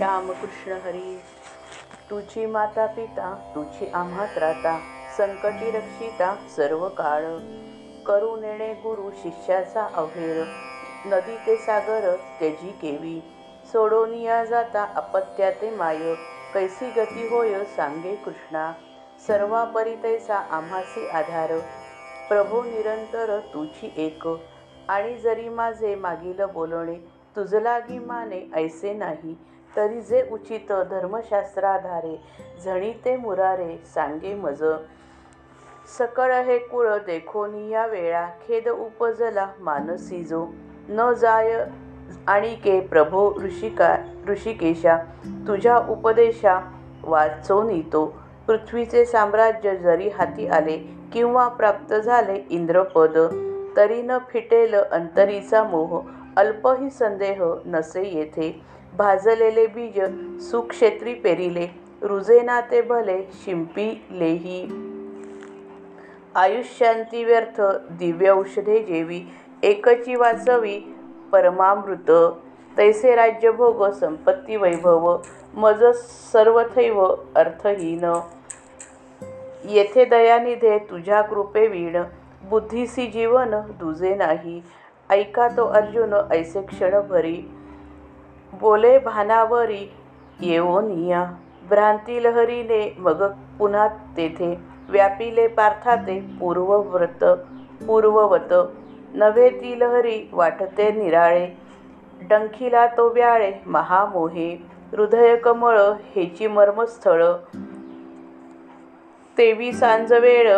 रामकृष्ण हरी तुझी माता पिता तुझी आम्हा त्राता संकटी रक्षिता सर्व काळ करू नेणे गुरु शिष्याचा अभेर नदी ते सागर त्याची केवी। सोडोनिया जाता अपत्या ते माय। कैसी गती होय सांगे कृष्णा। सर्वा परितैसा आम्हासी आधार। प्रभो निरंतर तुझी एक। आणि जरी माझे मागील बोलणे तुझलागी माने ऐसे नाही। तरी जे उचित धर्मशास्त्राधारे झणी ते मुरारे सांगे मज. सकळ हे कुळ देखोनी या वेळा खेद उपजला मानसी जो. न जाय आणि के प्रभो ऋषिका ऋषिकेशा तुझ्या उपदेशा वाचो तो. पृथ्वीचे साम्राज्य जरी हाती आले किंवा प्राप्त झाले इंद्रपद तरी न फिटेल अंतरीचा मोह. अल्पही संदेह नसे येथे. भाजलेले बीज सुक्षेत्री पेरिले रुजेना ते भले शिंपिलेही. आयुष्यांती व्यर्थ दिव्य औषधे जेवी एकची वाचवी परमामृत. तैसे राज्यभोग संपत्ती वैभव मज सर्वथैव अर्थहीन. येथे दयानिधे तुझ्या कृपे वीण बुद्धीसी जीवन दुजे नाही. ऐका तो अर्जुन ऐसे क्षण भरी बोले भानावरी येवोनिया भ्रांती लहरीने मग पुन्हा तेथे व्यापिले पार्थाते पूर्वव्रत पूर्ववत. नव्हे ती लहरी वाटते निराळे. डंखिला तो व्याळे महामोहे. हृदय कमळ हेची मर्मस्थळ. तेवी सांजवेळ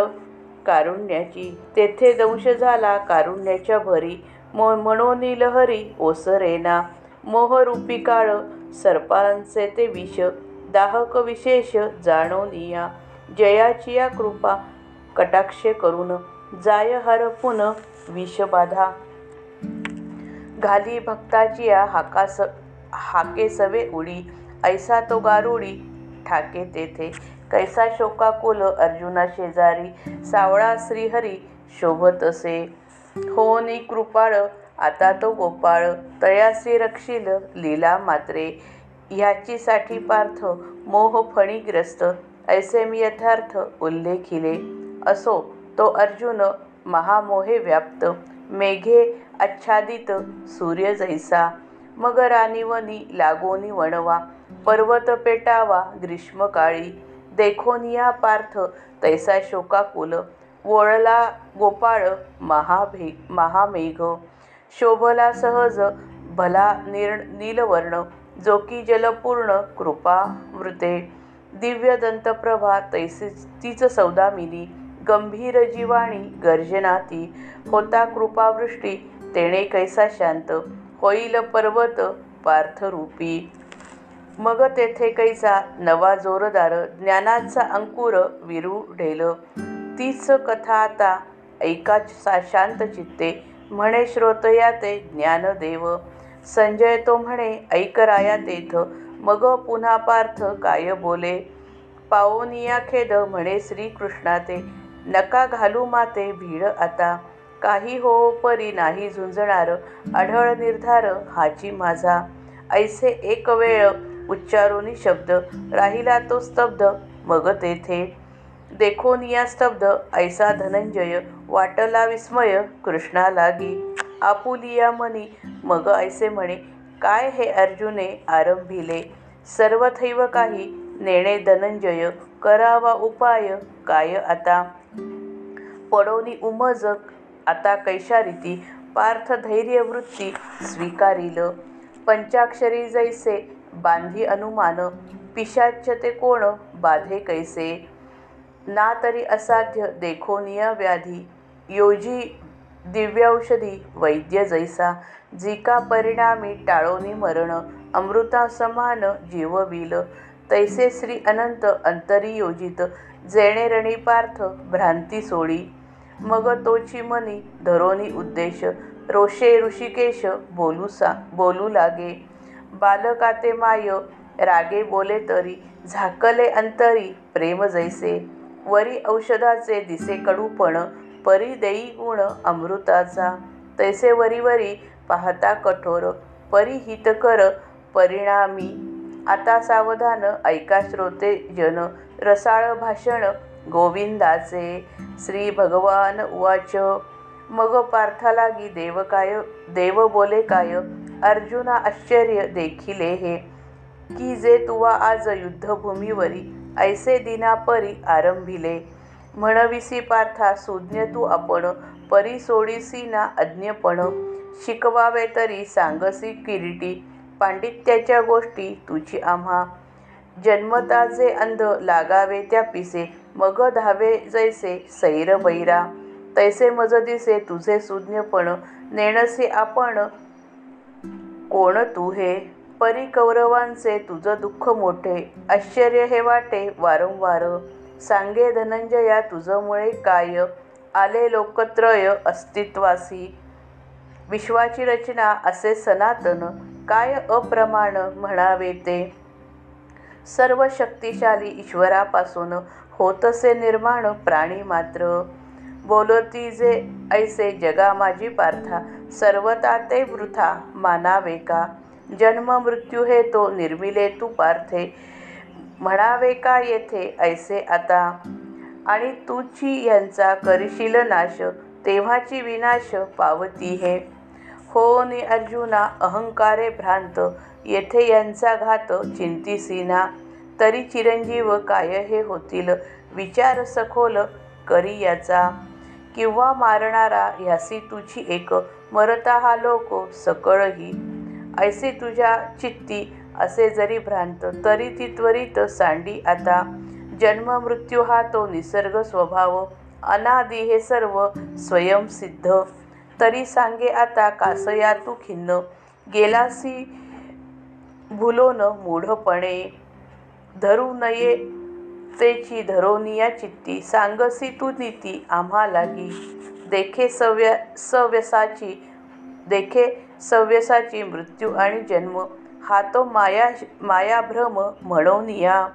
कारुण्याची. तेथे दंश झाला कारुण्याच्या भरी. म मनोनी लहरी ओसरेना मोहरूपी काळ सर्पांचे ते विष दाहक विशेष जाणोनिया जयाची या कृपा कटाक्षे करून जाय हरपून विषबाधा घाली भक्ताची या हाकास हाके सवे उडी. ऐसा तो गारुडी ठाके तेथे. कैसा शोकाकुल अर्जुना शेजारी. सावळा श्रीहरी शोभत असे. हो नी कृपाळ आता तो गोपाळ तयासी रक्षील लीला मात्रे ह्याची साठी पार्थ मोह फणीग्रस्त ऐसे मी यथार्थ उल्लेखिले. असो तो अर्जुन महामोहे व्याप्त मेघे आच्छादित सूर्य जैसा. मग रानिवनी लागोनी वणवा पर्वत पेटावा ग्रीष्मकाळी. देखोनिया पार्थ तैसा शोकाकुल. वळला गोपाळ महाभे महामेघ. शोभला सहज भला निर नीलवर्ण जो की जलपूर्ण कृपावृते दिव्य दंतप्रभा तैसे तीच सौदामिनी गंभीर जीवाणी गर्जनाती. होता कृपावृष्टी तेणे कैसा शांत. होईल पर्वत पार्थरूपी. मग तेथे कैसा नवा जोरदार ज्ञानाचा अंकुर विरुढेल तीच कथा आता ऐका सा शांत चित्ते. म्हणे श्रोतया ते ज्ञानदेव. संजय तो म्हणे ऐकराया तेथ. मग पुन्हा पार्थ काय बोले? पाओनिया खेद म्हणे श्रीकृष्णा ते नका घालू माते भीड आता. काही हो परी नाही झुंजणार. आढळ निर्धार हाची माझा. ऐसे एक वेळ उच्चारोनी शब्द. राहिला तो स्तब्ध. मग तेथे देखोनिया स्तब्ध ऐसा धनंजय वाटला विस्मय कृष्णा लागी. आपुलिया मनी मग ऐसे म्हणे काय हे अर्जुने आरंभिले? सर्वथैव काही नेणे धनंजय करावा उपाय काय आता? पडोनी उमजक आता कैशा रीती पार्थ धैर्य वृत्ती स्वीकारिल. पंचाक्षरी जैसे बांधी अनुमान पिशाच्य ते कोण बाधे कैसे? ना तरी असाध्य देखोनिया व्याधी. योजी दिव्यौषधी वैद्य जैसा जिका परिणामी टाळोनी मरण अमृता समान जीवविल तैसे श्री अनंत अंतरी योजित जेणे रणी पार्थ भ्रांती सोडी. मग तोची मनी धरोनी उद्देश रोषे ऋषिकेश बोलू सा बोलू लागे. बालकाते माय रागे बोले तरी झाकले अंतरी प्रेम जैसे. वरी औषधाचे दिसे कडूपण परी देई गुण अमृताचा. तैसे वरी वरी पाहता कठोर परी हितकर परिणामी. आता सावधान ऐका श्रोते जन रसाळ भाषण गोविंदाचे. श्री भगवान उवाच. मग पार्थलागी देव काय देव बोले काय? अर्जुना आश्चर्य देखिले हे. की जे तुवा आज युद्धभूमीवरी ऐसे दिनापरी आरंभिले. म्हणविसी पार्था सुज्ञ तू आपण. परी सोडिसी ना अज्ञपण. शिकवावे तरी सांगसी किरीटी. पांडित्याच्या गोष्टी तुझी आम्हा. जन्मताचे अंध लागावे त्या पिसे. मग धावे जैसे सैर बैरा तैसे मज दिसे तुझे सुज्ञपण. नेणसे आपण. कोण तू हे? परी कौरवांचे तुझं दुःख मोठे आश्चर्य हे वाटे वारंवार. सांगे धनंजया तुझमुळे काय? आले लोकत्रय अस्तित्वासी. विश्वाची रचना असे सनातन काय अप्रमाण म्हणावे ते? सर्व शक्तिशाली ईश्वरापासून होतसे निर्माण प्राणी मात्र. बोलती जे ऐसे जगा माझी पार्था सर्वता ते वृथा मानावे का? जन्म मृत्यू हे तो निर्मिले तू पार्थे. म्हणावे का येथे ऐसे आता? आणि तुची यांचा करशील नाश तेव्हाची विनाश पावती हे. हो नि अर्जुना अहंकारे भ्रांत येथे यांचा घात चिंतिसीना तरी चिरंजीव काय हे होतील? विचार सखोल करी याचा. किंवा मारणारा ह्यासी तुझी एक मरता हा लोक सकळही. ऐसे तुझ्या चित्ती असे जरी भ्रांत तरी ती त्वरित सांडी. आता जन्म मृत्यू हा तो निसर्ग स्वभाव. अनादि हे सर्व स्वयंसिद्ध तरी सांगे आता कासया तू खिन्न. गेलासी भुलोन मूढपणे. धरू नये तेची धरोनिया चित्ती. सांगसी तू नीती आम्हा लागी. देखे सव्य सव्यसाची देखे सव्यसाची मृत्यू आणि जन्म हा तो माया मायाभ्रम म्हणूनिया.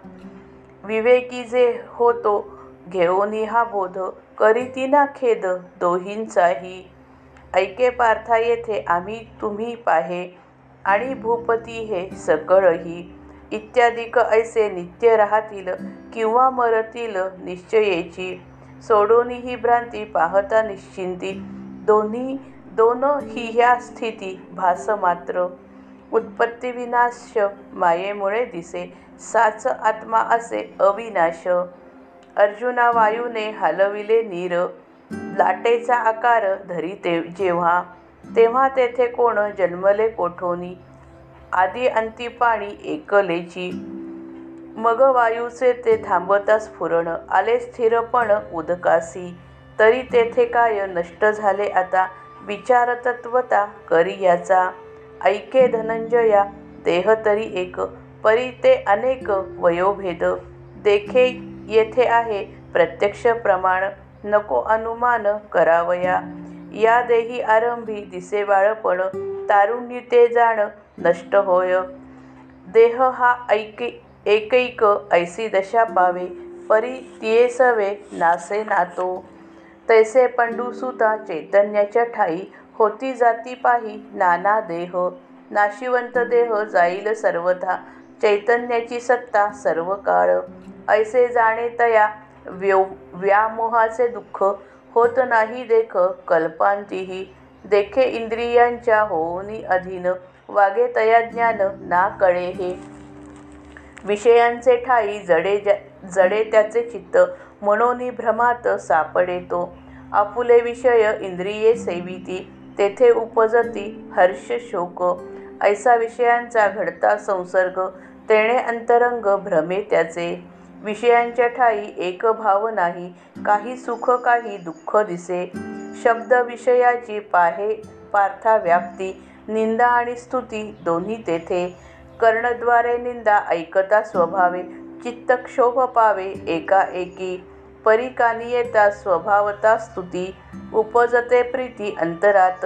विवेकी जे होतो घेऊनी हा बोध करीती ना खेद दोहींचाही. ऐके पार्था येथे आम्ही तुम्ही पाहे आणि भूपती हे सकळही. इत्यादिक ऐसे नित्य राहतील किंवा मरतील निश्चयेची. सोडून ही भ्रांती पाहता निश्चिंती. दोन्ही दोन ही ह्या स्थिती भास मात्र. उत्पत्तीविनाश मायेमुळे दिसे. साच आत्मा असे अविनाश. अर्जुना वायूने हलविले नीर. लाटेचा आकार धरी ते जेव्हा तेव्हा तेथे कोण जन्मले कोठोनी? आधी अंती पाणी एकलेची. मग वायूचे ते थांबता स्फुरण आले स्थिरपण उदकासी. तरी तेथे काय नष्ट झाले आता? विचार तत्वता करी याचा. ऐके धनंजया देह तरी एक परी ते अनेक वयोभेद. देखे येथे आहे प्रत्यक्ष प्रमाण नको अनुमान करावया. या देही आरंभी दिसे बाळपण तारुण्य ते जाण नष्ट होय. देह हा ऐके एकैक ऐसी दशा पावे परी तिये सवे नासे नातो. तैसे पंडूसुता चैतन्याच्या ठाई होती जाती पाही नाना देह. नाशिवंत देह जाईल सर्वथा चैतन्याची सत्ता सर्व काळ ऐसे जाणे तया व्यो व्यामोहाचे दुःख होत नाही देख कल्पांतीही. देखे इंद्रियांच्या होऊनी अधीन वागे तया ज्ञान ना कळे हे. विषयांचे ठाई जडे जडे त्याचे चित्त म्हणून भ्रमात सापडे तो आपुले विषय इंद्रिये सेविती तेथे उपजती हर्ष शोक. ऐसा विषयांचा घडता संसर्ग तेणे अंतरंग भ्रमे त्याचे. विषयांच्या ठाई एक भाव नाही काही सुख काही दुःख दिसे. शब्द विषयाची पाहे पार्था व्याप्ती निंदा आणि स्तुती दोन्ही तेथे. कर्णद्वारे निंदा ऐकता स्वभावे चित्तक्षोभ पावे एकाएकी. परिकानी येता स्वभावता स्तुती उपजते प्रीती अंतरात.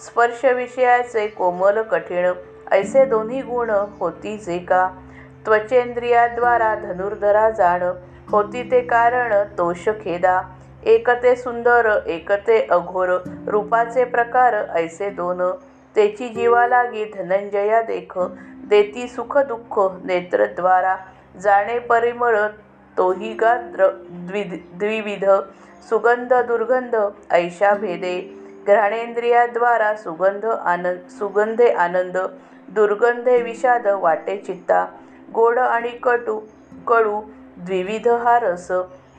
स्पर्श विषयाचे कोमल कठीण ऐसे दोन्ही गुण होती जे का. त्वचेंद्रियाद्वारा धनुर्धरा जाण होती ते कारण तोष खेदा. एकते सुंदर एकते अघोर रूपाचे प्रकार ऐसे दोन. तेची जीवा लागी धनंजया देख देती सुख दुःख नेत्रद्वारा. जाणे परिमळ तोहिगा द्र द्वि द्विविध सुगंध दुर्गंध ऐशा भेदे घ्राणेंद्रियाद्वारा सुगंध आनंद सुगंधे आनंद दुर्गंधे विषाद वाटे चित्ता गोड आणि कटू कडू द्विविध हा रस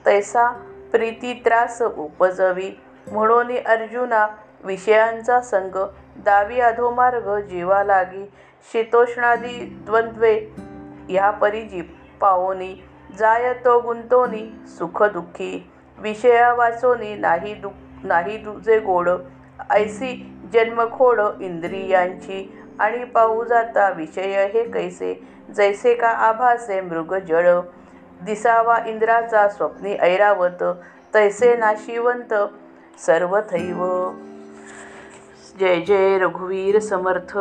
तैसा प्रीती त्रास उपजवी. म्हणून अर्जुना विषयांचा संग दावी अधोमार्ग जीवा लागी शीतोष्णादी द्वंद्वे ह्या परी जी पावोनी जाय तो गुंतोनी सुख दुःखी विषया वाचोनी नाही दु नाही दुजे गोड. ऐसी जन्मखोड इंद्रियांची. आणि पाहू जाता विषय हे कैसे? जैसे का आभासे मृग जळ दिसावा इंद्राचा स्वप्नी ऐरावत. तैसे नाशिवंत सर्वथैव. जय जय रघुवीर समर्थ.